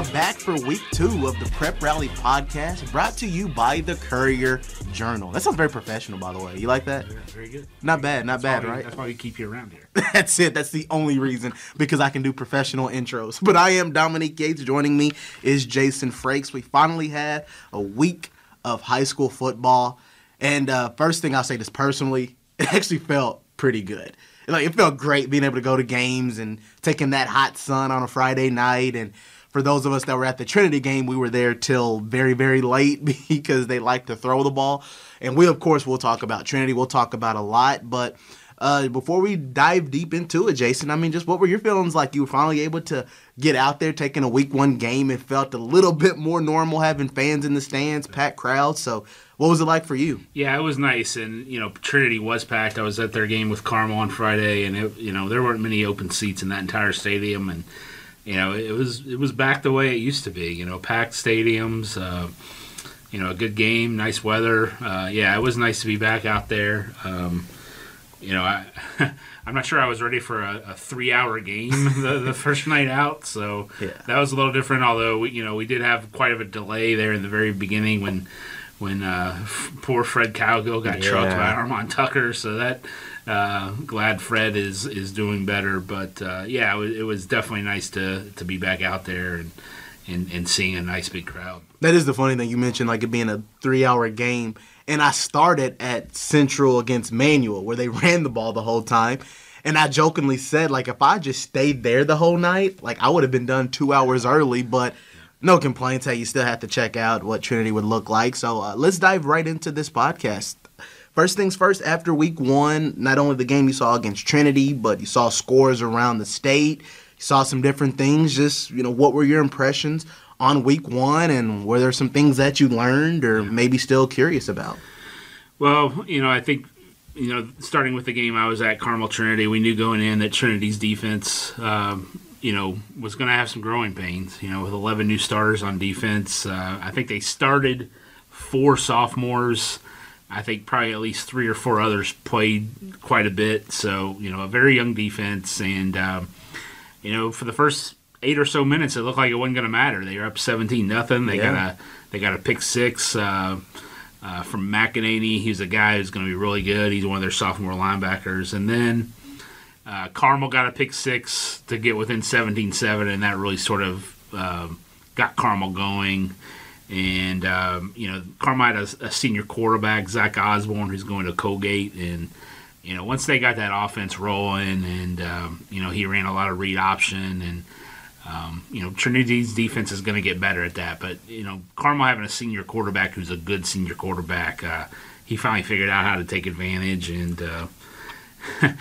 are back for week two of the Prep Rally podcast, brought to you by the Courier Journal. That sounds very professional, by the way. You like that? Very good. Not bad, not That's bad, why right? That's why we keep you around here. That's it. That's the only reason because I can do professional intros. But I am Dominique Gates. Joining me is Jason Frakes. We finally had a week of high school football, and uh, first thing I'll say this personally, it actually felt pretty good. Like it felt great being able to go to games and taking that hot sun on a Friday night. And for those of us that were at the Trinity game, we were there till very very late because they like to throw the ball. And we of course will talk about Trinity. We'll talk about a lot, but. Uh, before we dive deep into it, Jason, I mean, just what were your feelings like? You were finally able to get out there, taking a week one game. It felt a little bit more normal having fans in the stands, packed crowds. So, what was it like for you? Yeah, it was nice, and you know Trinity was packed. I was at their game with Carmel on Friday, and it, you know there weren't many open seats in that entire stadium, and you know it was it was back the way it used to be. You know, packed stadiums. Uh, you know, a good game, nice weather. Uh, yeah, it was nice to be back out there. Um, you know, I, I'm not sure I was ready for a, a three-hour game the, the first night out, so Yeah. that was a little different. Although we, you know, we did have quite of a delay there in the very beginning when when uh, f- poor Fred Cowgill got trucked by Armand Tucker. So that uh, glad Fred is is doing better. But uh, yeah, it was, it was definitely nice to to be back out there and and, and seeing a nice big crowd. That is the funny thing you mentioned, like it being a three hour game. And I started at Central against Manual, where they ran the ball the whole time. And I jokingly said, like, if I just stayed there the whole night, like, I would have been done two hours early. But no complaints. Hey, you still have to check out what Trinity would look like. So uh, let's dive right into this podcast. First things first, after week one, not only the game you saw against Trinity, but you saw scores around the state. You saw some different things. Just, you know, what were your impressions on week one? And were there some things that you learned or maybe still curious about? Well, you know, I think you know, starting with the game, I was at Carmel Trinity. We knew going in that Trinity's defense, um, you know, was going to have some growing pains. You know, with 11 new starters on defense, uh, I think they started four sophomores. I think probably at least three or four others played quite a bit. So, you know, a very young defense. And, um, you know, for the first eight or so minutes, it looked like it wasn't going to matter. They were up 17 nothing. They Yeah. got a they got a pick six uh, uh, from McEnany. He's a guy who's going to be really good. He's one of their sophomore linebackers. And then uh, Carmel got a pick six to get within 17-7, and that really sort of um, got Carmel going. And um, you know, Carmel had a, senior quarterback, Zach Osborne, who's going to Colgate, and you know, once they got that offense rolling, and um, you know, he ran a lot of read option, and um, you know, Trinity's defense is going to get better at that. But you know, Carmel having a senior quarterback who's a good senior quarterback, uh, he finally figured out how to take advantage, and uh,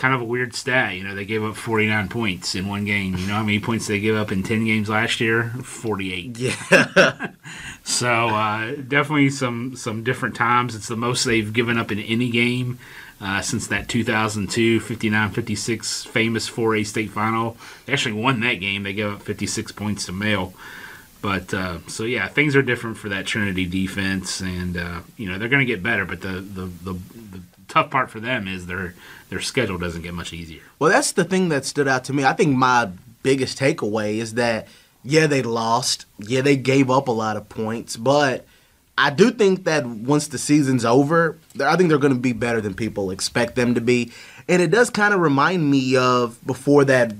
kind of a weird stat. You know, they gave up 49 points in one game. You know how many points they gave up in 10 games last year? 48. Yeah. So uh, definitely some some different times. It's the most they've given up in any game uh, since that 2002 59-56 famous 4A state final. They actually won that game. They gave up 56 points to Male. But uh, so yeah, things are different for that Trinity defense, and uh, you know they're going to get better. But the, the the the tough part for them is their their schedule doesn't get much easier. Well, that's the thing that stood out to me. I think my biggest takeaway is that, yeah, they lost. Yeah, they gave up a lot of points. But I do think that once the season's over, I think they're going to be better than people expect them to be. And it does kind of remind me of before that,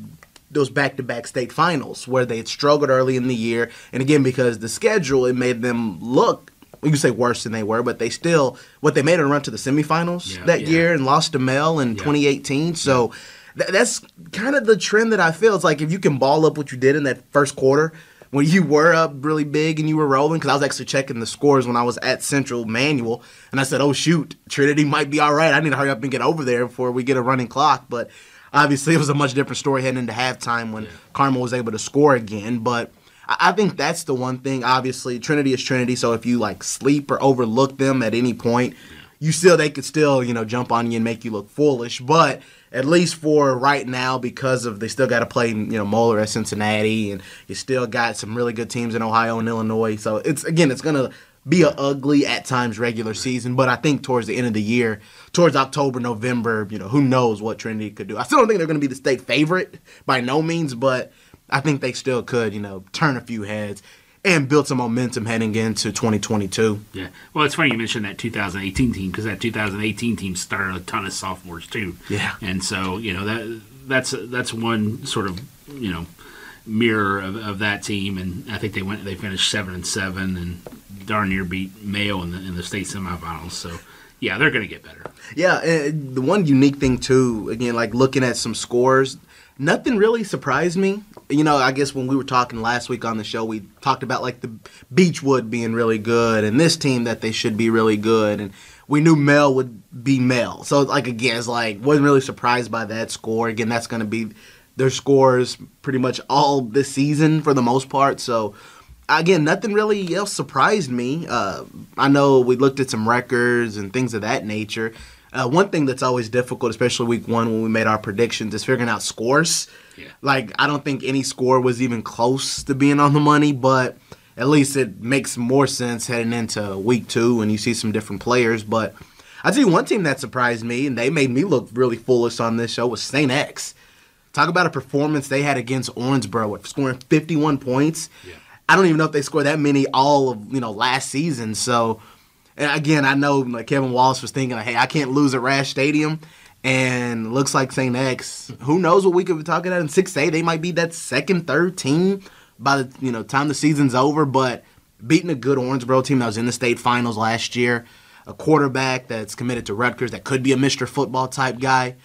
those back to back state finals where they had struggled early in the year. And again, because the schedule, it made them look. You can say worse than they were, but they still what they made a run to the semifinals Yeah, that yeah. year and lost to Male in Yeah. 2018. So th- that's kind of the trend that I feel. It's like if you can ball up what you did in that first quarter when you were up really big and you were rolling, because I was actually checking the scores when I was at Central Manual, and I said, "Oh shoot, Trinity might be all right. I need to hurry up and get over there before we get a running clock." But obviously, it was a much different story heading into halftime when Carmel was able to score again. But I think that's the one thing. Obviously, Trinity is Trinity, so if you like sleep or overlook them at any point, you still they could still you know jump on you and make you look foolish. But at least for right now, because of they still got to play you know Moeller at Cincinnati, and you still got some really good teams in Ohio and Illinois. So it's again, it's gonna be a ugly at times regular season, but I think towards the end of the year, towards October, November, you know, who knows what Trinity could do. I still don't think they're going to be the state favorite by no means, but I think they still could, you know, turn a few heads and build some momentum heading into 2022. Yeah. Well, it's funny you mentioned that 2018 team because that 2018 team started a ton of sophomores too. Yeah. And so you know that that's that's one sort of you know mirror of, of that team, and I think they went they finished seven and seven and darn near beat Male in the in the state semifinals. So yeah, they're going to get better. Yeah, and the one unique thing too, again, like looking at some scores, nothing really surprised me. You know, I guess when we were talking last week on the show, we talked about like the Beechwood being really good and this team that they should be really good, and we knew Male would be Male. So like again, it's like wasn't really surprised by that score. Again, that's going to be their scores pretty much all this season for the most part. So again, nothing really else surprised me. Uh, I know we looked at some records and things of that nature. Uh, one thing that's always difficult, especially week one when we made our predictions, is figuring out scores. Yeah. Like I don't think any score was even close to being on the money, but at least it makes more sense heading into week two when you see some different players. But I tell you one team that surprised me and they made me look really foolish on this show was Saint X. Talk about a performance they had against Owensboro, scoring 51 points. Yeah. I don't even know if they scored that many all of you know last season. So, and again, I know like Kevin Wallace was thinking, hey, I can't lose at Rash Stadium, and looks like Saint X. Who knows what we could be talking about in six A? They might be that second, third team by the you know time the season's over. But beating a good Owensboro team that was in the state finals last year, a quarterback that's committed to Rutgers that could be a Mr. Football type guy.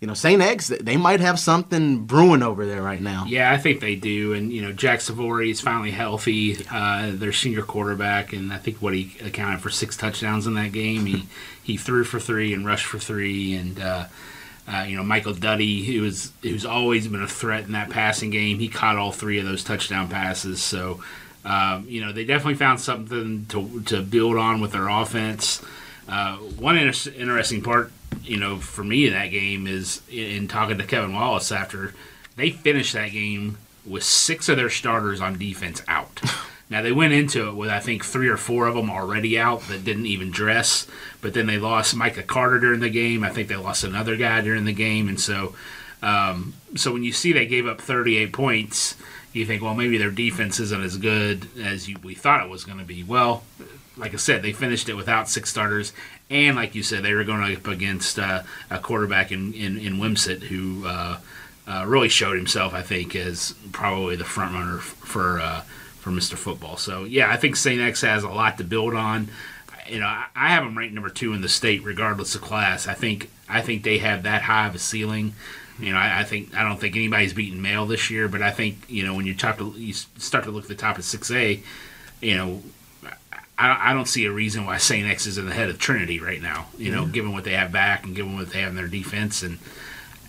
You know, Saint X, they might have something brewing over there right now. Yeah, I think they do. And, you know, Jack Savory is finally healthy, uh, their senior quarterback, and I think what he accounted for six touchdowns in that game. He he threw for three and rushed for three. And, uh, uh, you know, Michael Duddy, who was, who's always been a threat in that passing game, he caught all three of those touchdown passes. So, um, you know, they definitely found something to, to build on with their offense. Uh, one inter- interesting part, you know, for me in that game is in talking to Kevin Wallace after they finished that game with six of their starters on defense out. Now they went into it with I think three or four of them already out that didn't even dress, but then they lost Micah Carter during the game. I think they lost another guy during the game, and so um, so when you see they gave up 38 points, you think, well, maybe their defense isn't as good as you, we thought it was going to be. Well, like I said, they finished it without six starters, and like you said, they were going up against uh, a quarterback in in, in Wimsett who uh, uh, really showed himself. I think as probably the front runner for uh, for Mr. Football. So yeah, I think Saint X has a lot to build on. You know, I, I have them ranked number two in the state, regardless of class. I think I think they have that high of a ceiling. You know, I, I think I don't think anybody's beaten Male this year, but I think you know when you talk to you start to look at the top of six A, you know, I, I don't see a reason why Saint X is in the head of Trinity right now. You know, given what they have back and given what they have in their defense, and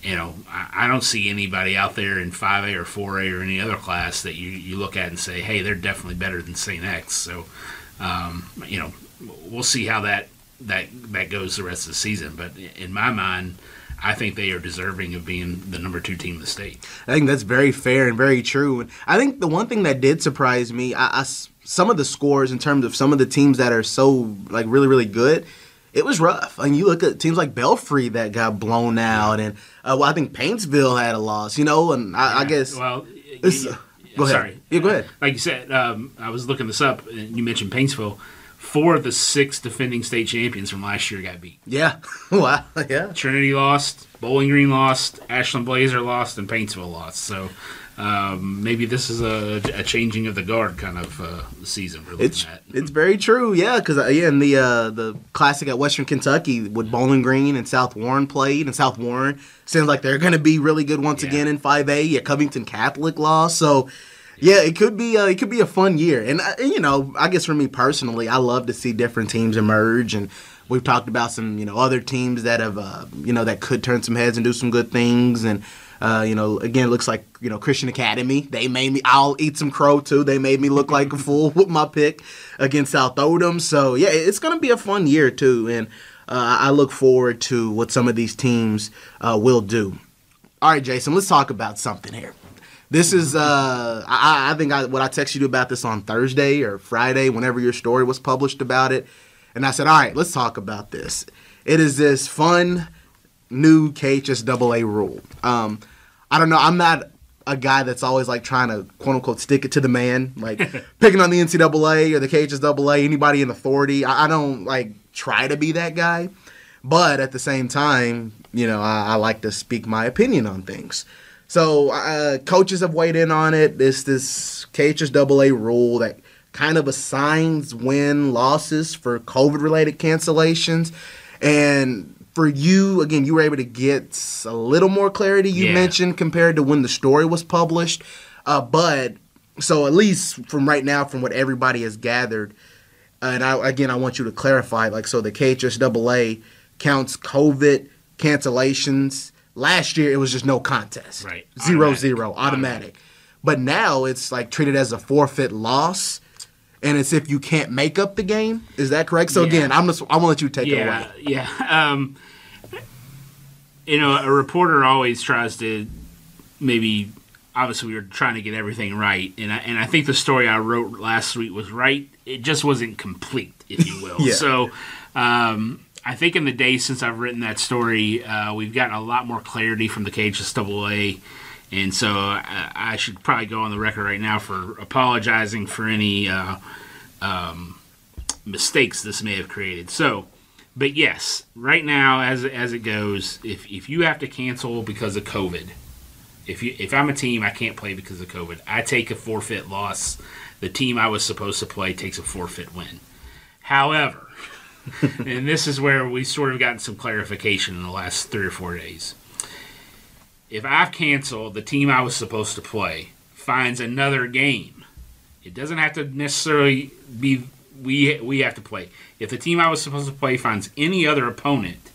you know, I, I don't see anybody out there in five A or four A or any other class that you you look at and say, hey, they're definitely better than Saint X. So, um, you know, we'll see how that that that goes the rest of the season. But in my mind. I think they are deserving of being the number two team in the state. I think that's very fair and very true. And I think the one thing that did surprise me, I, I some of the scores in terms of some of the teams that are so like really really good, it was rough. I mean, you look at teams like Belfry that got blown out, and uh, well, I think Paintsville had a loss. You know, and I, I guess Well, go ahead. Sorry. Yeah, go ahead. Like you said, um, I was looking this up, and you mentioned Paintsville. Four of the six defending state champions from last year got beat. yeah, wow, yeah. Trinity lost, Bowling Green lost, Ashland Blazer lost, and Paintsville lost. So um, maybe this is a, a changing of the guard kind of uh, season we're looking It's at. it's very true, yeah. Because yeah, in the uh, the classic at Western Kentucky with Bowling Green and South Warren played, and South Warren seems like they're going to be really good once Yeah. again in five A. Yeah, Covington Catholic lost, so yeah, it could be uh, it could be a fun year. And, uh, and you know, I guess for me personally, I love to see different teams emerge, and we've talked about some you know other teams that have uh, you know that could turn some heads and do some good things, and. Uh, you know, again, it looks like you know Christian Academy. They made me. I'll eat some crow too. They made me look like a fool with my pick against South Oldham. So yeah, it's gonna be a fun year too, and uh, I look forward to what some of these teams uh, will do. All right, Jason, let's talk about something here. This is, uh, I, I think I, what I texted you about this on Thursday or Friday, whenever your story was published about it. And I said, all right, let's talk about this. It is this fun new KHSAA rule. Um, I don't know. I'm not a guy that's always like trying to quote unquote stick it to the man, like picking on the NCAA or the KHSAA, anybody in authority. I, I don't like try to be that guy, but at the same time, you know, I, I like to speak my opinion on things. So uh, coaches have weighed in on it. This this KHSAA rule that kind of assigns win losses for COVID related cancellations, and for you again, you were able to get a little more clarity. You Yeah. mentioned compared to when the story was published, uh, but so at least from right now, from what everybody has gathered, and I, again, I want you to clarify. Like, so the KHSAA counts COVID cancellations. Last year, it was just no contest. Right. Zero, Automatic. zero, automatic. Automatic. But now it's like treated as a forfeit loss. And it's if you can't make up the game. Is that correct? So Yeah. again, I'm just I'm gonna let you take it yeah, away. yeah. Um, you know, a reporter always tries to maybe. Obviously, we were trying to get everything right, and I, and I think the story I wrote last week was right. It just wasn't complete, if you will. Yeah. So, um, I think in the days since I've written that story, uh, we've gotten a lot more clarity from the KHSAA. And so I, I should probably go on the record right now for apologizing for any uh, um, mistakes this may have created. So, but yes, right now as as it goes, if if you have to cancel because of COVID, if you if I'm a team I can't play because of COVID, I take a forfeit loss. The team I was supposed to play takes a forfeit win. However, and this is where we've sort of gotten some clarification in the last three or four days. If I've canceled, the team I was supposed to play finds another game. It doesn't have to necessarily be we we have to play. If the team I was supposed to play finds any other opponent,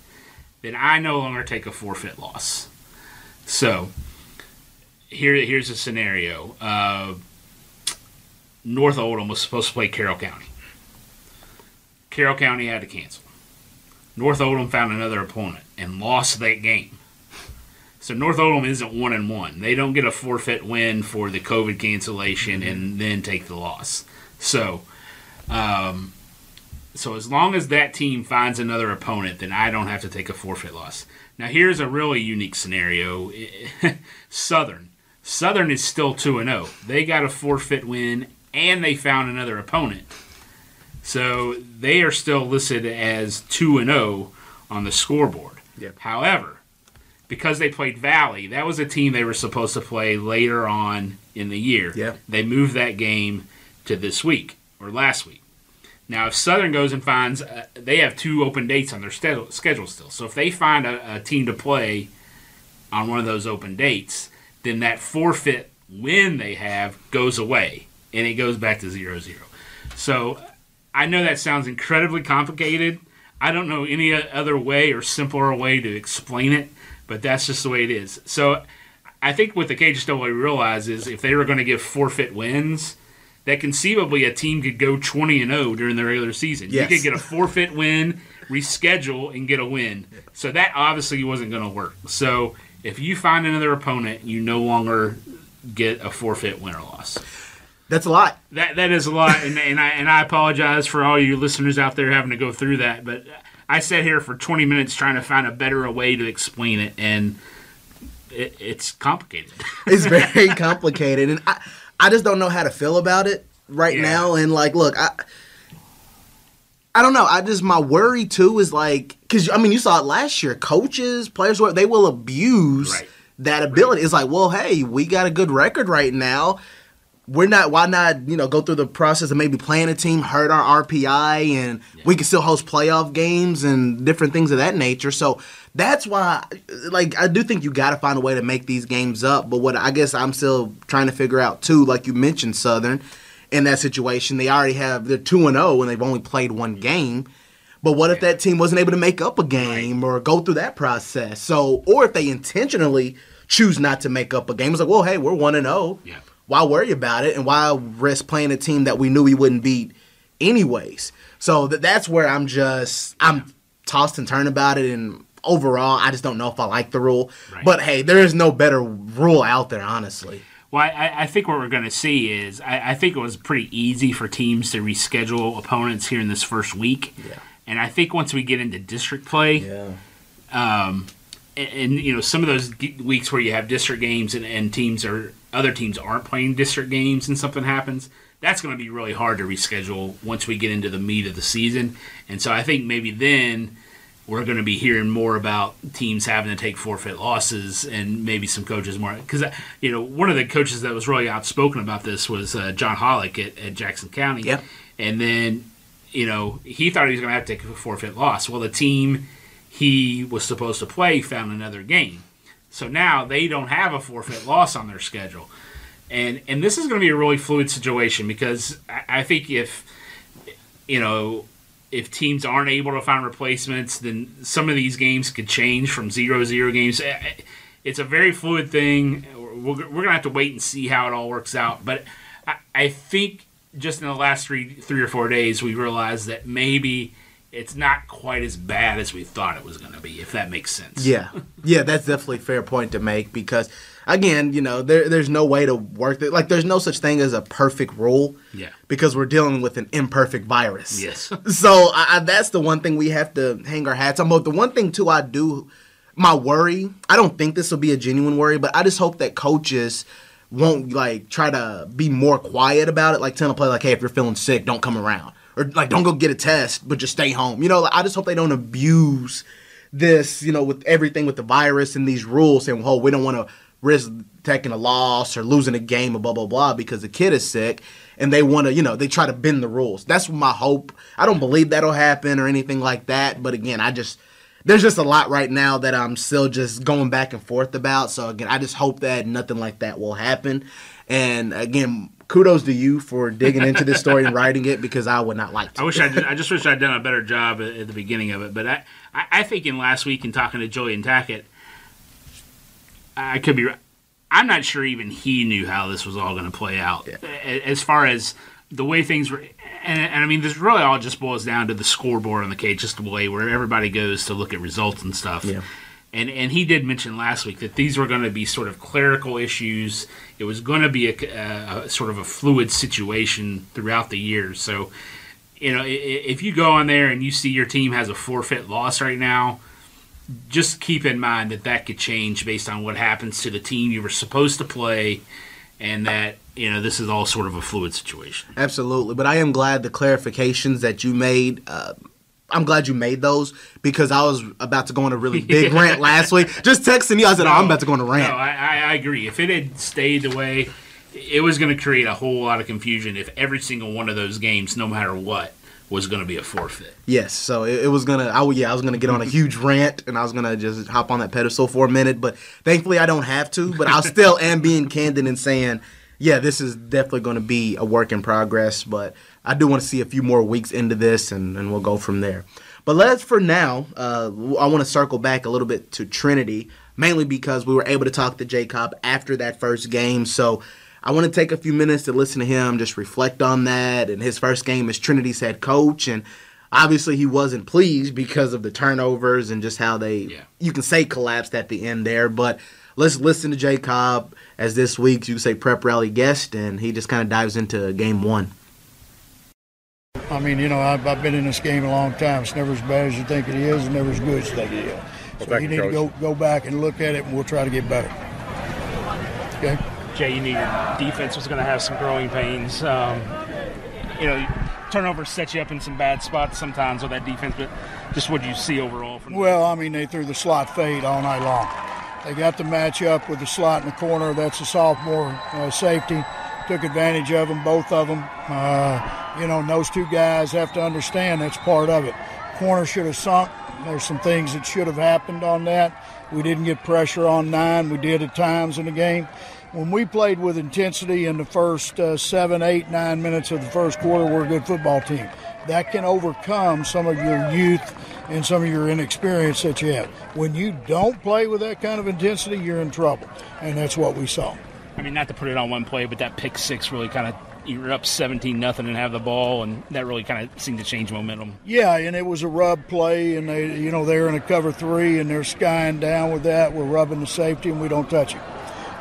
then I no longer take a forfeit loss. So here here's a scenario. Uh, North Oldham was supposed to play Carroll County. Carroll County had to cancel. North Oldham found another opponent and lost that game. So North Oldham isn't one and one. They don't get a forfeit win for the COVID cancellation and then take the loss. So, um, so as long as that team finds another opponent, then I don't have to take a forfeit loss. Now here's a really unique scenario. Southern. Southern is still 2 and 0. They got a forfeit win and they found another opponent. So they are still listed as 2 and 0 on the scoreboard. Yep. However, because they played Valley, that was a team they were supposed to play later on in the year. Yeah. They moved that game to this week or last week. Now, if Southern goes and finds, uh, they have two open dates on their schedule, schedule still. So if they find a, a team to play on one of those open dates, then that forfeit win they have goes away and it goes back to zero zero. So I know that sounds incredibly complicated. I don't know any other way or simpler way to explain it, but that's just the way it is. So I think what the Cages don't really realize is if they were going to give forfeit wins, that conceivably a team could go 20 and 0 during the regular season. Yes. You could get a forfeit win, reschedule, and get a win. So that obviously wasn't going to work. So if you find another opponent, you no longer get a forfeit win or loss. That's a lot. That that is a lot, and, and I and I apologize for all you listeners out there having to go through that. But I sat here for 20 minutes trying to find a better way to explain it, and it, it's complicated. It's very complicated, and I, I just don't know how to feel about it right Yeah. now. And like, look, I, I don't know. I just my worry too is like, because I mean, you saw it last year. Coaches, players, they will abuse Right. that ability. It's like, well, hey, we got a good record right now. We're not. Why not? You know, go through the process of maybe playing a team, hurt our RPI, and we can still host playoff games and different things of that nature. So that's why, like, I do think you got to find a way to make these games up. But what I guess I'm still trying to figure out too, like you mentioned, Southern, in that situation, they already have they're two and zero and they've only played one game. But what if that team wasn't able to make up a game or go through that process? So, or if they intentionally choose not to make up a game, it's like, well, hey, we're one and zero. Yeah. Why worry about it, and why risk playing a team that we knew we wouldn't beat, anyways? So th- that's where I'm just I'm tossed and turned about it, and overall, I just don't know if I like the rule. Right. But hey, there is no better rule out there, honestly. Well, I, I think what we're going to see is I, I think it was pretty easy for teams to reschedule opponents here in this first week. Yeah. And I think once we get into district play, Yeah. um, and, and you know some of those weeks where you have district games and, and teams are other teams aren't playing district games and something happens, that's going to be really hard to reschedule once we get into the meat of the season. And so I think maybe then we're going to be hearing more about teams having to take forfeit losses and maybe some coaches more because you know one of the coaches that was really outspoken about this was uh, John Hollick at, at, Jackson County. Yep. And then you know he thought he was going to have to take a forfeit loss. Well, the team he was supposed to play found another game, so now they don't have a forfeit loss on their schedule. And and this is going to be a really fluid situation because I, I think if you know if teams aren't able to find replacements, then some of these games could change from zero zero games. It's a very fluid thing. We're, we're going to have to wait and see how it all works out. But I, I think just in the last three three or four days, we realized that maybe it's not quite as bad as we thought it was going to be, if that makes sense. Yeah, yeah, that's definitely a fair point to make because again, you know, there, there's no way to work it. Like, there's no such thing as a perfect rule. Yeah. Because we're dealing with an imperfect virus. Yes. so I, I, that's the one thing we have to hang our hats on. But the one thing too, I do, my worry. I don't think this will be a genuine worry, but I just hope that coaches won't like try to be more quiet about it. Like tell a play like, hey, if you're feeling sick, don't come around, or like don't go get a test, but just stay home. You know, like, I just hope they don't abuse this. You know, with everything with the virus and these rules, saying, "Oh, we don't want to." risk taking a loss or losing a game or blah blah blah because the kid is sick and they want to you know they try to bend the rules that's my hope i don't believe that'll happen or anything like that but again i just there's just a lot right now that i'm still just going back and forth about so again i just hope that nothing like that will happen and again kudos to you for digging into this story and writing it because i would not like to i wish i did, i just wish i'd done a better job at, at the beginning of it but i i think in last week in talking to julian tackett I could be. I'm not sure even he knew how this was all going to play out. Yeah. As far as the way things were, and, and, I mean, this really all just boils down to the scoreboard on the cage, just the way where everybody goes to look at results and stuff. Yeah. And and he did mention last week that these were going to be sort of clerical issues. It was going to be a, a, sort of a fluid situation throughout the year. So, you know, if you go on there and you see your team has a forfeit loss right now just keep in mind that that could change based on what happens to the team you were supposed to play, and that you know this is all sort of a fluid situation. Absolutely, but I am glad the clarifications that you made. Uh, I'm glad you made those because I was about to go on a really big yeah. rant last week. Just texting you, I said, no, oh, "I'm about to go on a rant." No, I, I agree. If it had stayed the way, it was going to create a whole lot of confusion. If every single one of those games, no matter what, was going to be a forfeit. Yes, so it, it was gonna. I yeah, I was gonna get on a huge rant and I was gonna just hop on that pedestal for a minute, but thankfully I don't have to. But I still am being candid and saying, yeah, this is definitely going to be a work in progress. But I do want to see a few more weeks into this, and, and we'll go from there. But let's for now. Uh, I want to circle back a little bit to Trinity, mainly because we were able to talk to Jay Cobb after that first game. So I want to take a few minutes to listen to him, just reflect on that. And his first game as Trinity's head coach. And obviously, he wasn't pleased because of the turnovers and just how they, yeah. you can say, collapsed at the end there. But let's listen to Jay Cobb as this week's, you say, prep rally guest. And he just kind of dives into game one. I mean, you know, I've, I've, been in this game a long time. It's never as bad as you think it is, and never as good as you think it is. So you need to go, go back and look at it, and we'll try to get better. Okay? Jay, you knew your defense was going to have some growing pains. Um, you know, turnovers set you up in some bad spots sometimes with that defense, but just what do you see overall from Well, I mean, they threw the slot fade all night long. They got the match up with the slot in the corner. That's a sophomore uh, safety. Took advantage of them, both of them. Uh, you know, those two guys have to understand that's part of it. Corner should have sunk. There's some things that should have happened on that. We didn't get pressure on nine. We did at times in the game when we played with intensity in the first uh, seven, eight, nine minutes of the first quarter, we're a good football team. That can overcome some of your youth and some of your inexperience that you have. When you don't play with that kind of intensity, you're in trouble, and that's what we saw. I mean, not to put it on one play, but that pick six really kind of you were up 17 nothing and have the ball and that really kind of seemed to change momentum yeah and it was a rub play and they you know they're in a cover three and they're skying down with that we're rubbing the safety and we don't touch it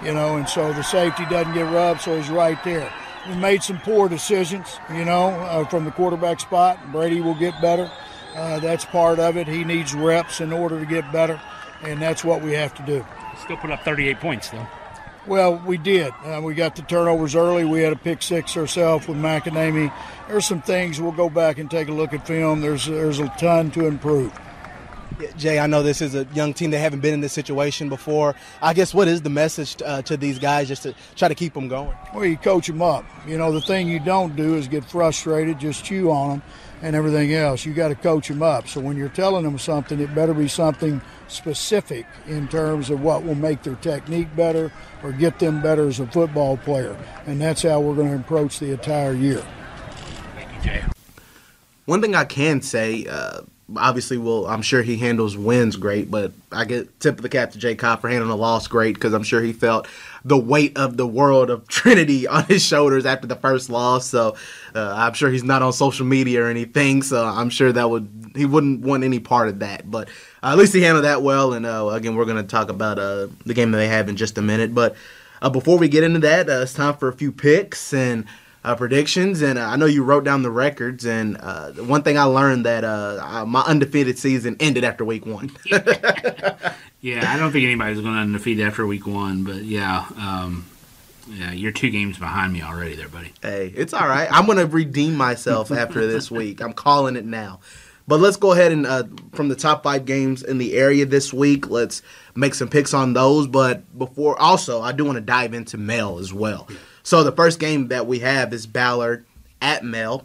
you know, and so the safety doesn't get rubbed, so he's right there. We made some poor decisions, you know, uh, from the quarterback spot. Brady will get better. Uh, that's part of it. He needs reps in order to get better, and that's what we have to do. Still put up 38 points, though. Well, we did. Uh, we got the turnovers early. We had a pick six ourselves with McAnamy. There's some things we'll go back and take a look at film. There's there's a ton to improve. Jay, I know this is a young team. They haven't been in this situation before. I guess what is the message uh, to these guys just to try to keep them going? Well, you coach them up. You know, the thing you don't do is get frustrated, just chew on them and everything else. You got to coach them up. So when you're telling them something, it better be something specific in terms of what will make their technique better or get them better as a football player. And that's how we're going to approach the entire year. Thank you, Jay. One thing I can say, uh, obviously, well, I'm sure he handles wins great, but I get tip of the cap to Jay Cobb for handling a loss great because I'm sure he felt the weight of the world of Trinity on his shoulders after the first loss. So uh, I'm sure he's not on social media or anything. So I'm sure that would he wouldn't want any part of that. But uh, at least he handled that well. And uh, again, we're going to talk about uh, the game that they have in just a minute. But uh, before we get into that, uh, it's time for a few picks and uh, predictions, and uh, I know you wrote down the records. And uh, one thing I learned that uh, my undefeated season ended after week one. yeah, I don't think anybody's going to undefeated after week one, but yeah, um, yeah, you're two games behind me already, there, buddy. Hey, it's all right. I'm going to redeem myself after this week. I'm calling it now. But let's go ahead and uh, from the top five games in the area this week, let's make some picks on those. But before, also, I do want to dive into Male as well. So the first game that we have is Ballard at Male.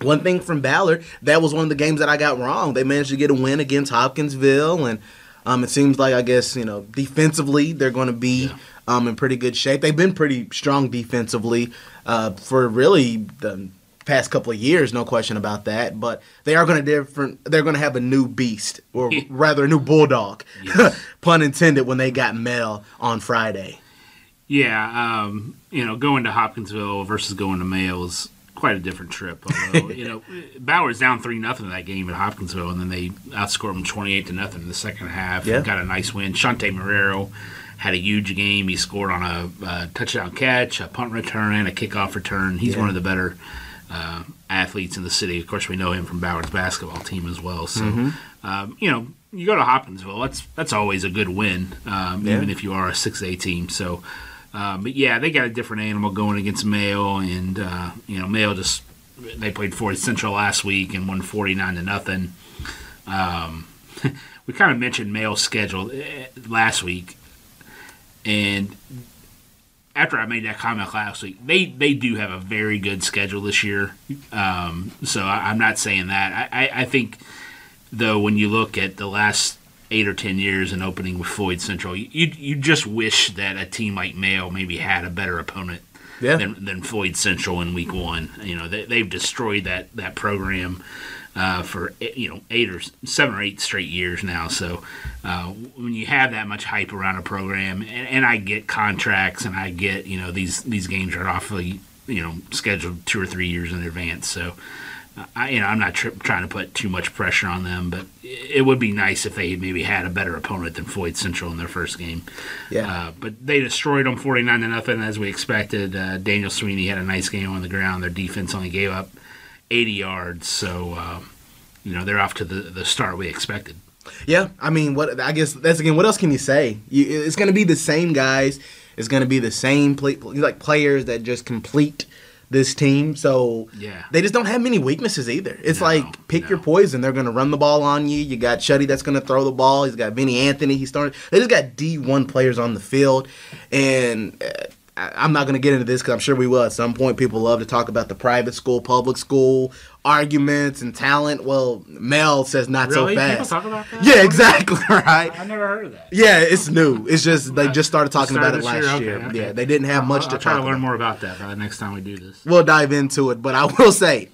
One thing from Ballard, that was one of the games that I got wrong. They managed to get a win against Hopkinsville, and um, it seems like I guess you know defensively they're going to be Yeah. um, in pretty good shape. They've been pretty strong defensively uh, for really the past couple of years, no question about that. But they are going to different. They're going to have a new beast, or rather, a new bulldog, pun intended, when they got Male on Friday. Yeah, um, you know, going to Hopkinsville versus going to Male is quite a different trip. Although, you know, Ballard's down three nothing in that game at Hopkinsville, and then they outscored them twenty eight to nothing in the second half. Yeah. Got a nice win. Shante Marrero had a huge game. He scored on a, uh touchdown catch, a punt return, and a kickoff return. He's Yeah. one of the better uh, athletes in the city. Of course, we know him from Ballard's basketball team as well. So, Mm-hmm. um, you know, you go to Hopkinsville. That's that's always a good win, um, Yeah. even if you are a six A team. So. Uh, but yeah, they got a different animal going against Male, and uh, you know Male just they played Floyd Central last week and won forty nine to nothing. Um, we kind of mentioned Male's schedule eh, last week, and after I made that comment last week, they they do have a very good schedule this year. Um, so I, I'm not saying that. I, I, I think though when you look at the last eight or ten years in opening with Floyd Central, you you just wish that a team like Male maybe had a better opponent Yeah. than, than Floyd Central in Week One. You know they, they've destroyed that that program uh, for you know eight or seven or eight straight years now. So uh, when you have that much hype around a program, and, and I get contracts, and I get you know these these games are awfully you know scheduled two or three years in advance. So. I, you know, I'm not tr- trying to put too much pressure on them, but it would be nice if they maybe had a better opponent than Floyd Central in their first game. Yeah. Uh, but they destroyed them 49 to nothing as we expected. Uh, Daniel Sweeney had a nice game on the ground. Their defense only gave up 80 yards, so uh, you know they're off to the the start we expected. Yeah, I mean, what I guess that's again. What else can you say? You, it's going to be the same guys. It's going to be the same play, like players that just complete this team. So Yeah. they just don't have many weaknesses either. It's No, like pick no. your poison. They're going to run the ball on you. You got Shuddy that's going to throw the ball. He's got Vinny Anthony. He's starting. They just got D one players on the field, and. Uh, I- I'm not going to get into this because I'm sure we will at some point. People love to talk about the private school, public school arguments and talent. Well, Male says not Really? so People fast. talk about that? Yeah, exactly. Right. I never heard of that. Yeah, it's new. It's just they just started talking Started about it last year? year. Okay, okay. Yeah, they didn't have much I'll, to I'll try talk to learn about. more about that by the next time we do this. We'll dive into it, but I will say,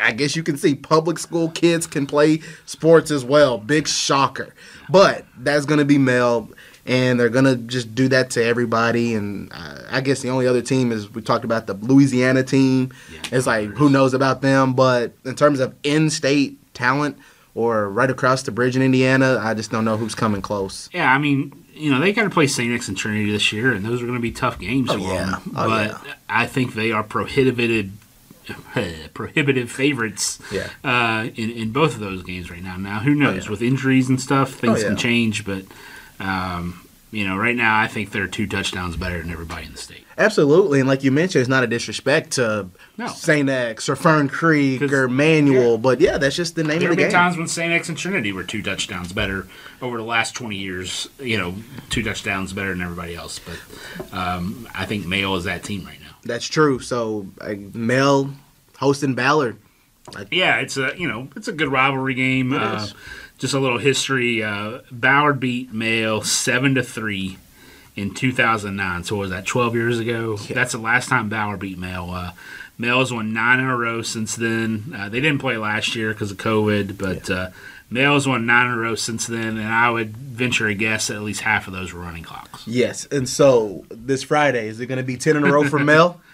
I guess you can see public school kids can play sports as well. Big shocker, but that's gonna be Male, and they're gonna just do that to everybody. And uh, I guess the only other team is we talked about the Louisiana team. Yeah, it's like who knows about them, but in terms of in-state talent or right across the bridge in Indiana, I just don't know who's coming close. Yeah, I mean, you know, they got to play St. X and Trinity this year, and those are going to be tough games Oh, for yeah. them. Oh, but yeah. I think they are prohibited, prohibitive favorites Yeah. uh, in in both of those games right now. Now, who knows yeah. with injuries and stuff, things Oh, yeah. can change, but. Um, you know, right now I think they're two touchdowns better than everybody in the state. Absolutely, and like you mentioned, it's not a disrespect to No. Saint X or Fern Creek or Manual, yeah. but yeah, that's just the name There of have been times when St. X and Trinity were two touchdowns better over the last 20 years. You know, two touchdowns better than everybody else. But um, I think Male is that team right now. That's true. So uh, Male hosting Ballard. Yeah, it's a you know it's a good rivalry game. Uh. Just a little history. Uh, Ballard beat Male seven to three in 2009. So what was that 12 years ago? That's the last time Ballard beat Male. Uh, Male's won nine in a row since then. Uh, they didn't play last year because of COVID, but uh, Male's won nine in a row since then, and I would venture a guess that at least half of those were running clocks. Yes, and so this Friday is it going to be ten in a row for Male?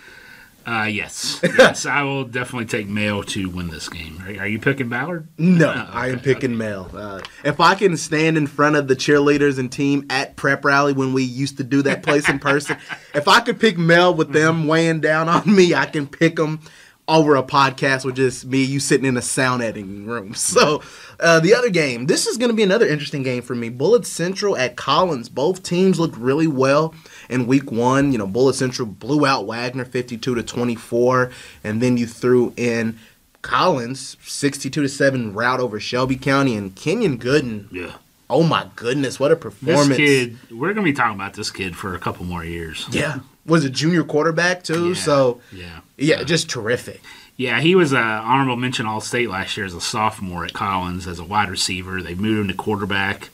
Uh, yes, yes, I will definitely take Male to win this game. Are, are you picking Ballard? No, Oh, I am okay, picking Male. Uh, if I can stand in front of the cheerleaders and team at prep rally when we used to do that place in person, if I could pick Male with them weighing down on me, I can pick them over a podcast with just me, you sitting in a sound editing room. So uh, the other game, this is going to be another interesting game for me. Bullitt Central at Collins. Both teams looked really well in week one. You know, Bullitt Central blew out Waggener 52 to 24, and then you threw in Collins 62 to 7 route over Shelby County and Kenyon Gooden. Yeah. Oh my goodness, what a performance. This kid, we're going to be talking about this kid for a couple more years. Yeah. Was a junior quarterback too, Yeah, so yeah. yeah, just terrific. Yeah, he was a honorable mention All State last year as a sophomore at Collins as a wide receiver. They moved him to quarterback,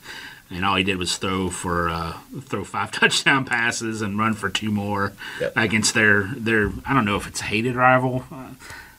and all he did was throw for uh, throw five touchdown passes and run for two more Yep. against their their. I don't know if it's a hated rival. Uh,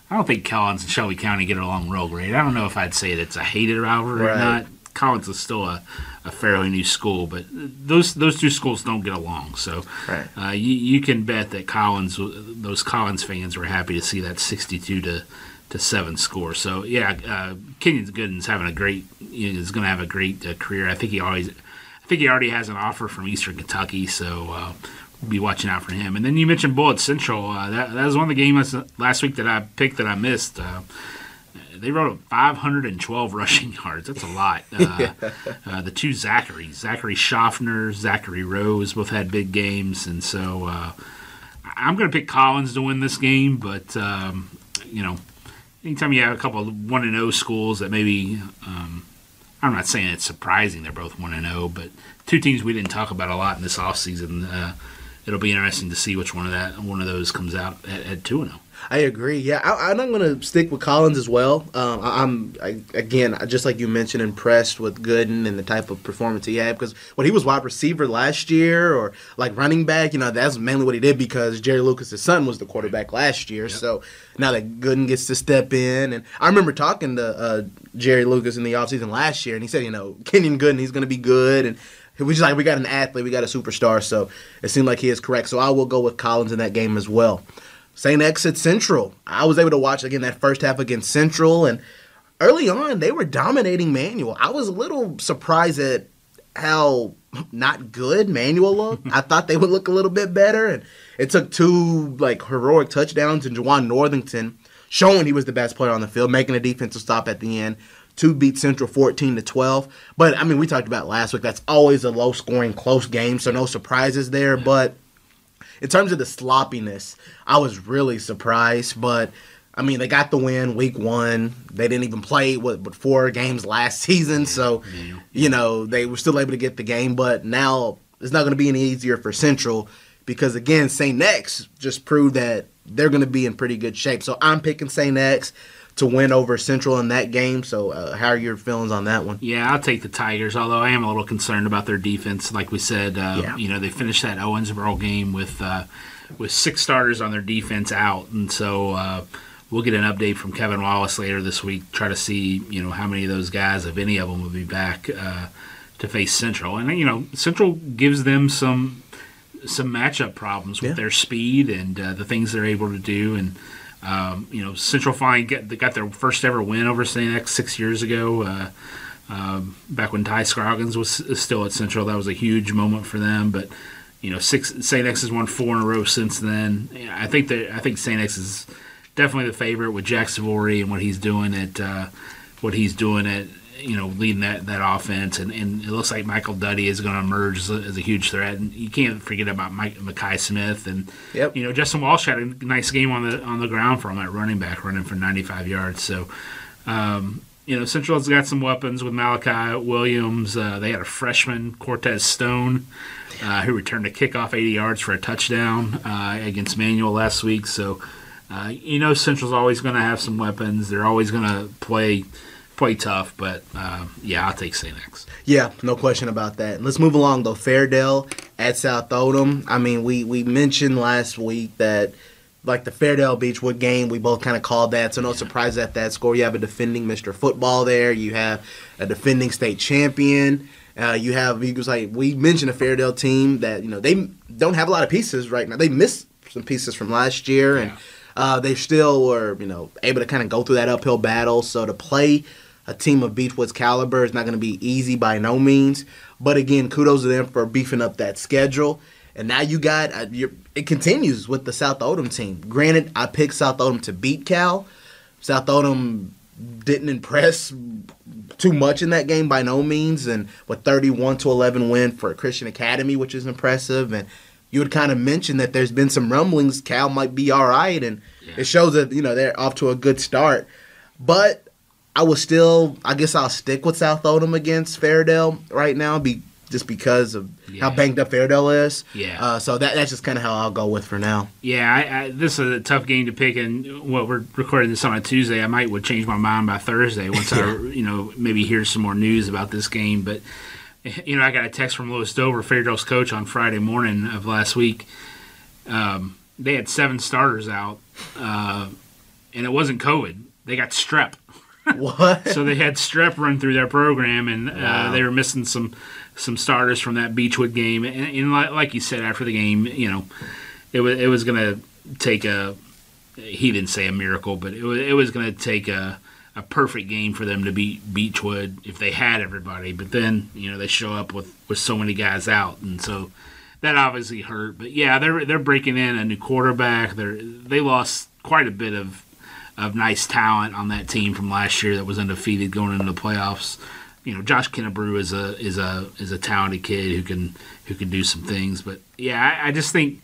I don't think Collins and Shelby County get along real great. I don't know if I'd say that it's a hated rivalry Right. or not. Collins is still a, a fairly new school, but those those two schools don't get along. So Right. uh, you, you can bet that Collins, those Collins fans were happy to see that 62 to to seven score. So yeah, uh, Kenyon Gooden's having a great, is going to have a great uh, career. I think he always, I think he already has an offer from Eastern Kentucky. So uh, we'll be watching out for him. And then you mentioned Bullitt Central. Uh, that that was one of the games last week that I picked that I missed. They wrote up 512 rushing yards. That's a lot. Uh, uh, the two Zachary, Zachary Schaffner, Zachary Rose, both had big games, and so uh, I'm going to pick Collins to win this game. But um, you know, anytime you have a couple of one and zero schools that maybe, um, I'm not saying it's surprising they're both one and zero, but two teams we didn't talk about a lot in this offseason. Uh, it'll be interesting to see which one of that one of those comes out at, at two and zero. I agree. Yeah, I, I'm going to stick with Collins as well. Um, I, I'm I, again, just like you mentioned, impressed with Gooden and the type of performance he had because when he was wide receiver last year or like running back, you know, that's mainly what he did because Jerry Lucas's son was the quarterback last year. So now that Gooden gets to step in, and I remember talking to uh, Jerry Lucas in the offseason last year, and he said, you know, Kenyon Gooden, he's going to be good, and we just like we got an athlete, we got a superstar, so it seemed like he is correct. So I will go with Collins in that game as well. St. X at Central. I was able to watch again that first half against Central, and early on they were dominating Manual. I was a little surprised at how not good Manual looked. I thought they would look a little bit better, and it took two like heroic touchdowns and Jawan Northington showing he was the best player on the field, making a defensive stop at the end. to beat Central 14 to 12. But I mean, we talked about last week. That's always a low scoring, close game, so no surprises there. But in terms of the sloppiness, I was really surprised. But I mean, they got the win week one. They didn't even play what but four games last season, so you know they were still able to get the game. But now it's not going to be any easier for Central because again, Saint X just proved that they're going to be in pretty good shape. So I'm picking Saint X to win over Central in that game. So uh, how are your feelings on that one? Yeah, I'll take the Tigers, although I am a little concerned about their defense. Like we said, uh, Yeah. you know, they finished that Owensboro game with uh, with six starters on their defense out, and so uh, we'll get an update from Kevin Wallace later this week. Try to see, you know, how many of those guys, if any of them, will be back uh, to face Central, and you know, Central gives them some some matchup problems with Yeah. their speed and uh, the things they're able to do, and um, you know, Central finally get got their first ever win over St. X six years ago. Uh, um, back when Ty Scroggins was still at Central, that was a huge moment for them. But you know, six. X has won four in a row since then. I think that I think St. X is definitely the favorite with Jack Savory and what he's doing at uh, what he's doing at you know, leading that, that offense, and, and it looks like Michael Duddy is going to emerge as a, as a, huge threat. And you can't forget about Mike Makai Smith, and yep. you know, Justin Walsh had a nice game on the on the ground for him at running back, running for 95 yards. So, um, you know, Central's got some weapons with Malachi Williams. Uh, they had a freshman, Cortez Stone, uh, who returned a kickoff 80 yards for a touchdown uh, against Manual last week. So, uh, you know, Central's always going to have some weapons. They're always going to play play tough, but uh, yeah, I'll take St. X. Yeah, no question about that. Let's move along though. Fairdale at South Oldham. I mean, we we mentioned last week that like the Fairdale Beechwood game, we both kind of called that. So no yeah. surprise at that score. You have a defending Mr. Football there. You have a defending state champion. Uh, you have Eagles like we mentioned a Fairdale team that you know they don't have a lot of pieces right now. They missed some pieces from last year, and uh, they still were you know able to kind of go through that uphill battle. So to play a team of Beechwood's caliber is not going to be easy by no means. But again, kudos to them for beefing up that schedule. And now you got uh, it continues with the South Oldham team. Granted, I picked South Oldham to beat Cal. South Oldham didn't impress too much in that game by no means, and with 31 to 11 win for Christian Academy, which is impressive. And you would kind of mention that there's been some rumblings Cal might be all right, and yeah. it shows that you know they're off to a good start. But I will still, I guess I'll stick with South Oldham against Fairdale right now, be just because of yeah. how banged up Fairdale is. Yeah. Uh, so that that's just kind of how I'll go with for now. Yeah, I, I, this is a tough game to pick, and what we're recording this on a Tuesday, I might would change my mind by Thursday once yeah. I, you know, maybe hear some more news about this game. But you know, I got a text from Lewis Dover, Fairdale's coach, on Friday morning of last week. Um, they had seven starters out, uh, and it wasn't COVID. They got strep. What? so they had strep run through their program, and uh, wow. they were missing some some starters from that Beechwood game. And, and like, like, you said after the game, you know, it was it was going to take a he didn't say a miracle, but it was it was going to take a a perfect game for them to beat Beechwood if they had everybody. But then you know they show up with with so many guys out, and so that obviously hurt. But yeah, they're they're breaking in a new quarterback. They're they lost quite a bit of of nice talent on that team from last year that was undefeated going into the playoffs. You know, Josh Kennebrew is a is a is a talented kid who can who can do some things. But yeah, I, I just think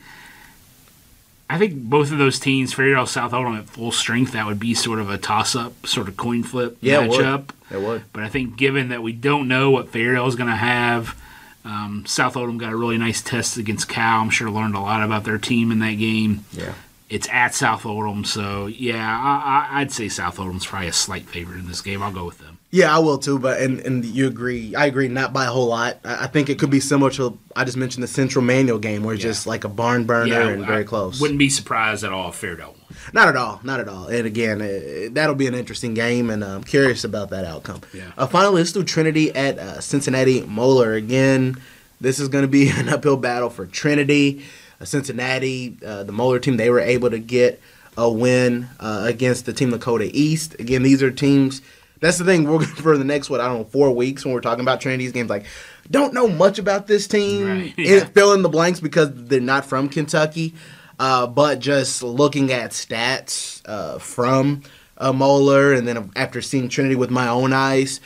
I think both of those teams, Fairdale South Oldham at full strength, that would be sort of a toss up, sort of coin flip yeah, matchup. It would. it would. But I think given that we don't know what Fairdale is going to have, um, South Oldham got a really nice test against Cal. I'm sure learned a lot about their team in that game. Yeah. It's at South Oldham, so yeah, I, would say South Oldham's probably a slight favorite in this game. I'll go with them. Yeah, I will too. But and and you agree? I agree, not by a whole lot. I, I think it could be similar to I just mentioned the Central Manual game, where it's yeah. just like a barn burner yeah, and very close. Wouldn't be surprised at all if Fairdale Not at all, not at all. And again, it, that'll be an interesting game, and I'm curious about that outcome. Yeah. Uh, finally, let's do Trinity at uh, Cincinnati Moeller again. This is going to be an uphill battle for Trinity. Cincinnati, uh, the Moeller team, they were able to get a win uh, against the team Lakota East. Again, these are teams. That's the thing. We're for the next what I don't know four weeks when we're talking about Trinity's games. Like, don't know much about this team. Right, yeah. Fill in the blanks because they're not from Kentucky. Uh, but just looking at stats uh, from uh, Moeller, and then after seeing Trinity with my own eyes,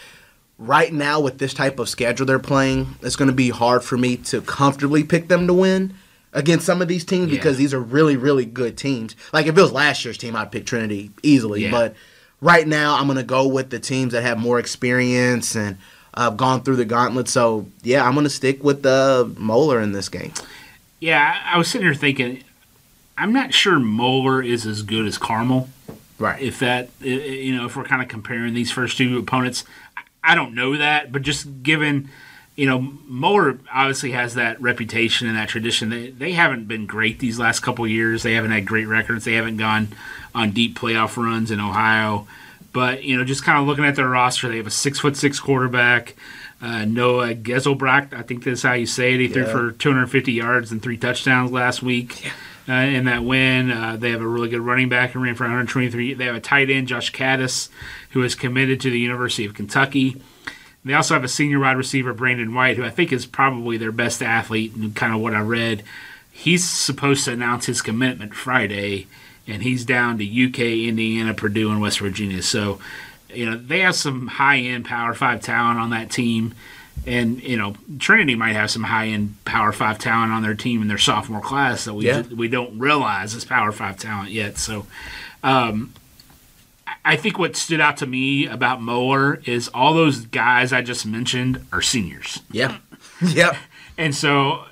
right now with this type of schedule they're playing, it's going to be hard for me to comfortably pick them to win against some of these teams yeah. because these are really, really good teams. Like if it was last year's team, I'd pick Trinity easily. Yeah. But right now, I'm gonna go with the teams that have more experience and uh, gone through the gauntlet. So yeah, I'm gonna stick with the uh, Moeller in this game. Yeah, I was sitting here thinking, I'm not sure Moeller is as good as Carmel. Right. If that, you know, if we're kind of comparing these first two opponents, I don't know that, but just given you know, Moeller obviously has that reputation and that tradition. They, they haven't been great these last couple years. They haven't had great records. They haven't gone on deep playoff runs in Ohio. But you know, just kind of looking at their roster, they have a six foot six quarterback, uh, Noah Geselbracht. I think that's how you say it. He yeah. threw for 250 yards and three touchdowns last week. Uh, in that win. Uh, they have a really good running back and ran for 123. They have a tight end, Josh Kattus, who is committed to the University of Kentucky. They also have a senior wide receiver, Brandon White, who I think is probably their best athlete, and kind of what I read. He's supposed to announce his commitment Friday, and he's down to UK, Indiana, Purdue, and West Virginia. So you know, they have some high end Power Five talent on that team, and you know, Trinity might have some high end Power Five talent on their team in their sophomore class that we Yeah. we don't realize is Power Five talent yet. So, um, I think what stood out to me about Moeller is all those guys I just mentioned are seniors. Yeah. Yep. And so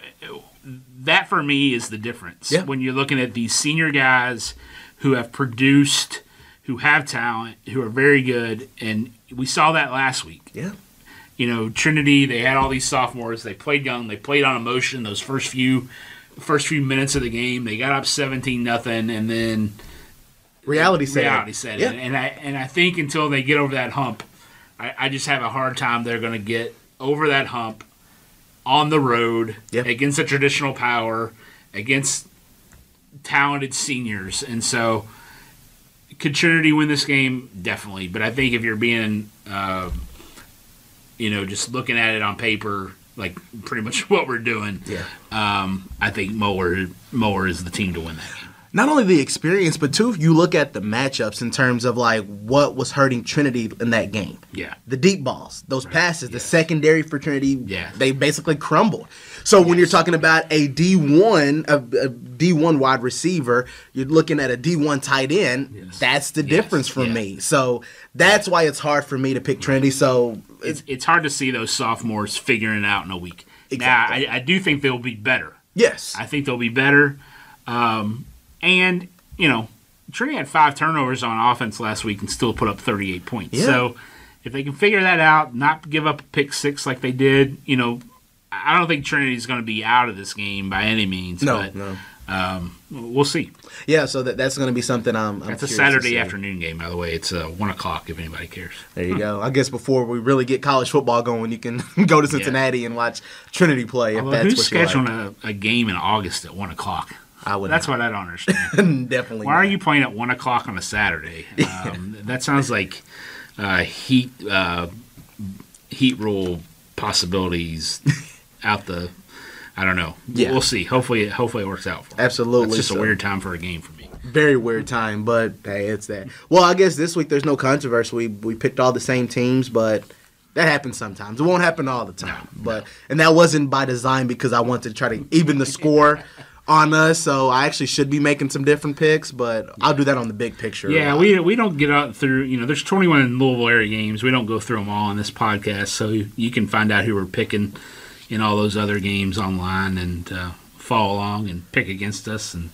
that for me is the difference. Yeah. When you're looking at these senior guys who have produced, who have talent, who are very good, and we saw that last week. Yeah. You know, Trinity, they had all these sophomores, they played young, they played on emotion those first few first few minutes of the game. They got up 17 nothing and then Reality set. reality set Yeah. And I and I think until they get over that hump, I, I just have a hard time they're going to get over that hump on the road Yep. against a traditional power against talented seniors. And so, could Trinity win this game? Definitely. But I think if you're being, uh, you know, just looking at it on paper, like pretty much what we're doing, Yeah. um, I think Moeller Moeller is the team to win that game. Not only the experience, but too, if you look at the matchups in terms of like what was hurting Trinity in that game. Yeah. The deep balls, those passes, the secondary for Trinity, Yeah. they basically crumbled. So when you're talking about a D1, a, a D1 wide receiver, you're looking at a D1 tight end. Yes. That's the Yes. difference for me. So that's why it's hard for me to pick Trinity. So it's it's hard to see those sophomores figuring it out in a week. Exactly. Now, I, I do think they'll be better. yes, I think they'll be better. Um, and you know, Trinity had five turnovers on offense last week and still put up 38 points. Yeah. So if they can figure that out, not give up a pick six like they did, you know, I don't think Trinity's going to be out of this game by any means. no, but, no. Um, we'll see. Yeah, so that, that's going to be something I'm. I'm That's a Saturday afternoon game, by the way. It's uh, one o'clock if anybody cares. There you go. I guess before we really get college football going, you can go to Cincinnati and watch Trinity play if that's who's what scheduling a, a game in August at one o'clock? I would. That's not. what I don't understand. definitely. Why are you playing at one o'clock on a Saturday? Um, that sounds like uh, heat uh, heat rule possibilities out the. I don't know. Yeah. We'll see. Hopefully, hopefully it works out. For. Absolutely. It's just so. a weird time for a game for me. very weird time, but hey, it's that. Well, I guess this week there's no controversy. We we picked all the same teams, but that happens sometimes. It won't happen all the time. But and that wasn't by design because I wanted to try to even the score on us. So I actually should be making some different picks, but I'll do that on the big picture. Yeah, we we don't get out through. You know, there's 21 Louisville area games. We don't go through them all on this podcast, so you, you can find out who we're picking in all those other games online and uh, follow along and pick against us and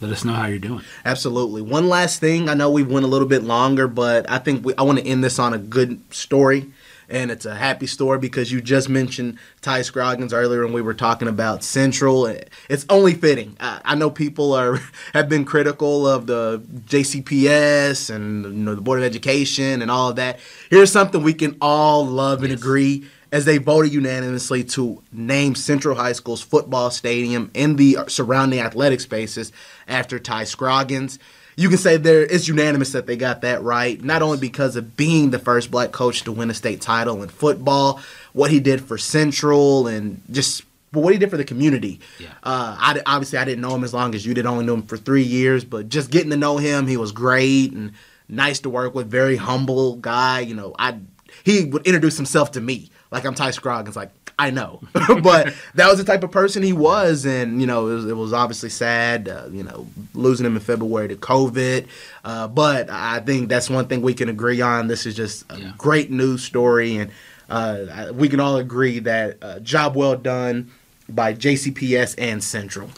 let us know how you're doing. Absolutely. One last thing. I know we went a little bit longer, but I think we, I want to end this on a good story. And it's a happy story because you just mentioned Ty Scroggins earlier, and we were talking about Central. It's only fitting. I, I know people are have been critical of the JCPS and you know the Board of Education and all of that. Here's something we can all love and agree as they voted unanimously to name Central High School's football stadium and the surrounding athletic spaces after Ty Scroggins. You can say there it's unanimous that they got that right, not only because of being the first black coach to win a state title in football, what he did for Central, and just but what he did for the community. Yeah. Uh, I, obviously, I didn't know him as long as you did. Only knew him for three years, but just getting to know him, he was great and nice to work with. Very humble guy. You know, I he would introduce himself to me like I'm Ty Scroggins. Like I know, but that was the type of person he was, and you know, it was, it was obviously sad. Uh, you know, losing him in February to COVID. Uh, but I think that's one thing we can agree on. This is just a Yeah. great news story, and uh, I- we can all agree that uh, job well done by JCPS and Central.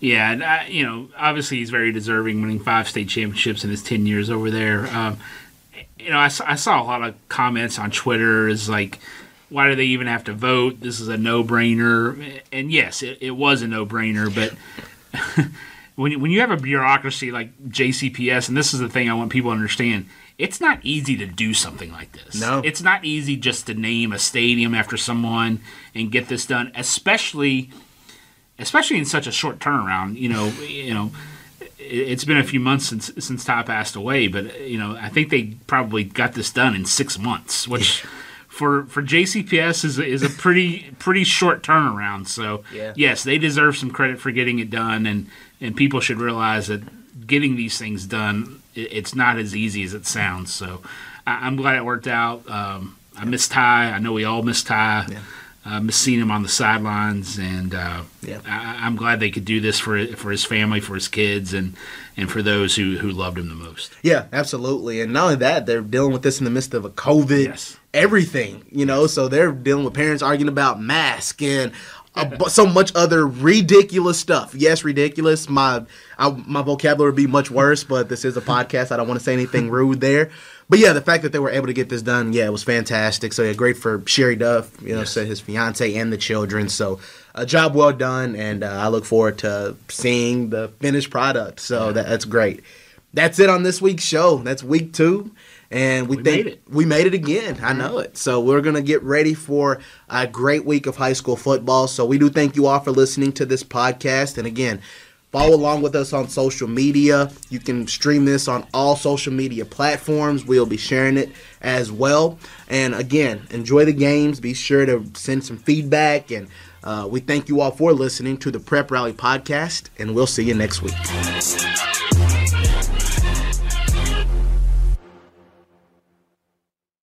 Yeah, and I, you know, obviously he's very deserving, winning five state championships in his ten years over there. Um, you know, I, I saw a lot of comments on Twitter is like, why do they even have to vote? This is a no-brainer. And yes, it, it was a no-brainer, but when you- when you have a bureaucracy like JCPS, and this is the thing I want people to understand, it's not easy to do something like this. No. it's not easy just to name a stadium after someone and get this done, especially especially in such a short turnaround. You know, you know, it- it's been a few months since since Ty passed away, but you know, I think they probably got this done in six months, which. For, for JCPS is a, is a pretty pretty short turnaround. So Yeah. yes, they deserve some credit for getting it done, and, and people should realize that getting these things done, it's not as easy as it sounds. So I, am glad it worked out. Um, I miss Ty. I know we all miss Ty. Yeah. Uh, miss seeing him on the sidelines, and uh, yeah. I, am glad they could do this for for his family, for his kids, and and for those who who loved him the most. Yeah, absolutely. And not only that, they're dealing with this in the midst of a COVID. Yes. Everything, you know, so they're dealing with parents arguing about mask and so much other ridiculous stuff. Yes, ridiculous. My I, my vocabulary would be much worse, but this is a podcast. I don't want to say anything rude there. But yeah, the fact that they were able to get this done, yeah, it was fantastic. So yeah, great for Sherry Duff, you know, yes. his fiance and the children. So a job well done, and uh, I look forward to seeing the finished product. So yeah. that, that's great. That's it on this week's show. That's week two and we, we think made we made it again. I know it. So we're gonna get ready for a great week of high school football. So we do thank you all for listening to this podcast. And again, follow along with us on social media. You can stream this on all social media platforms. We'll be sharing it as well. And again, enjoy the games. Be sure to send some feedback. And uh, we thank you all for listening to the Prep Rally podcast. And we'll see you next week.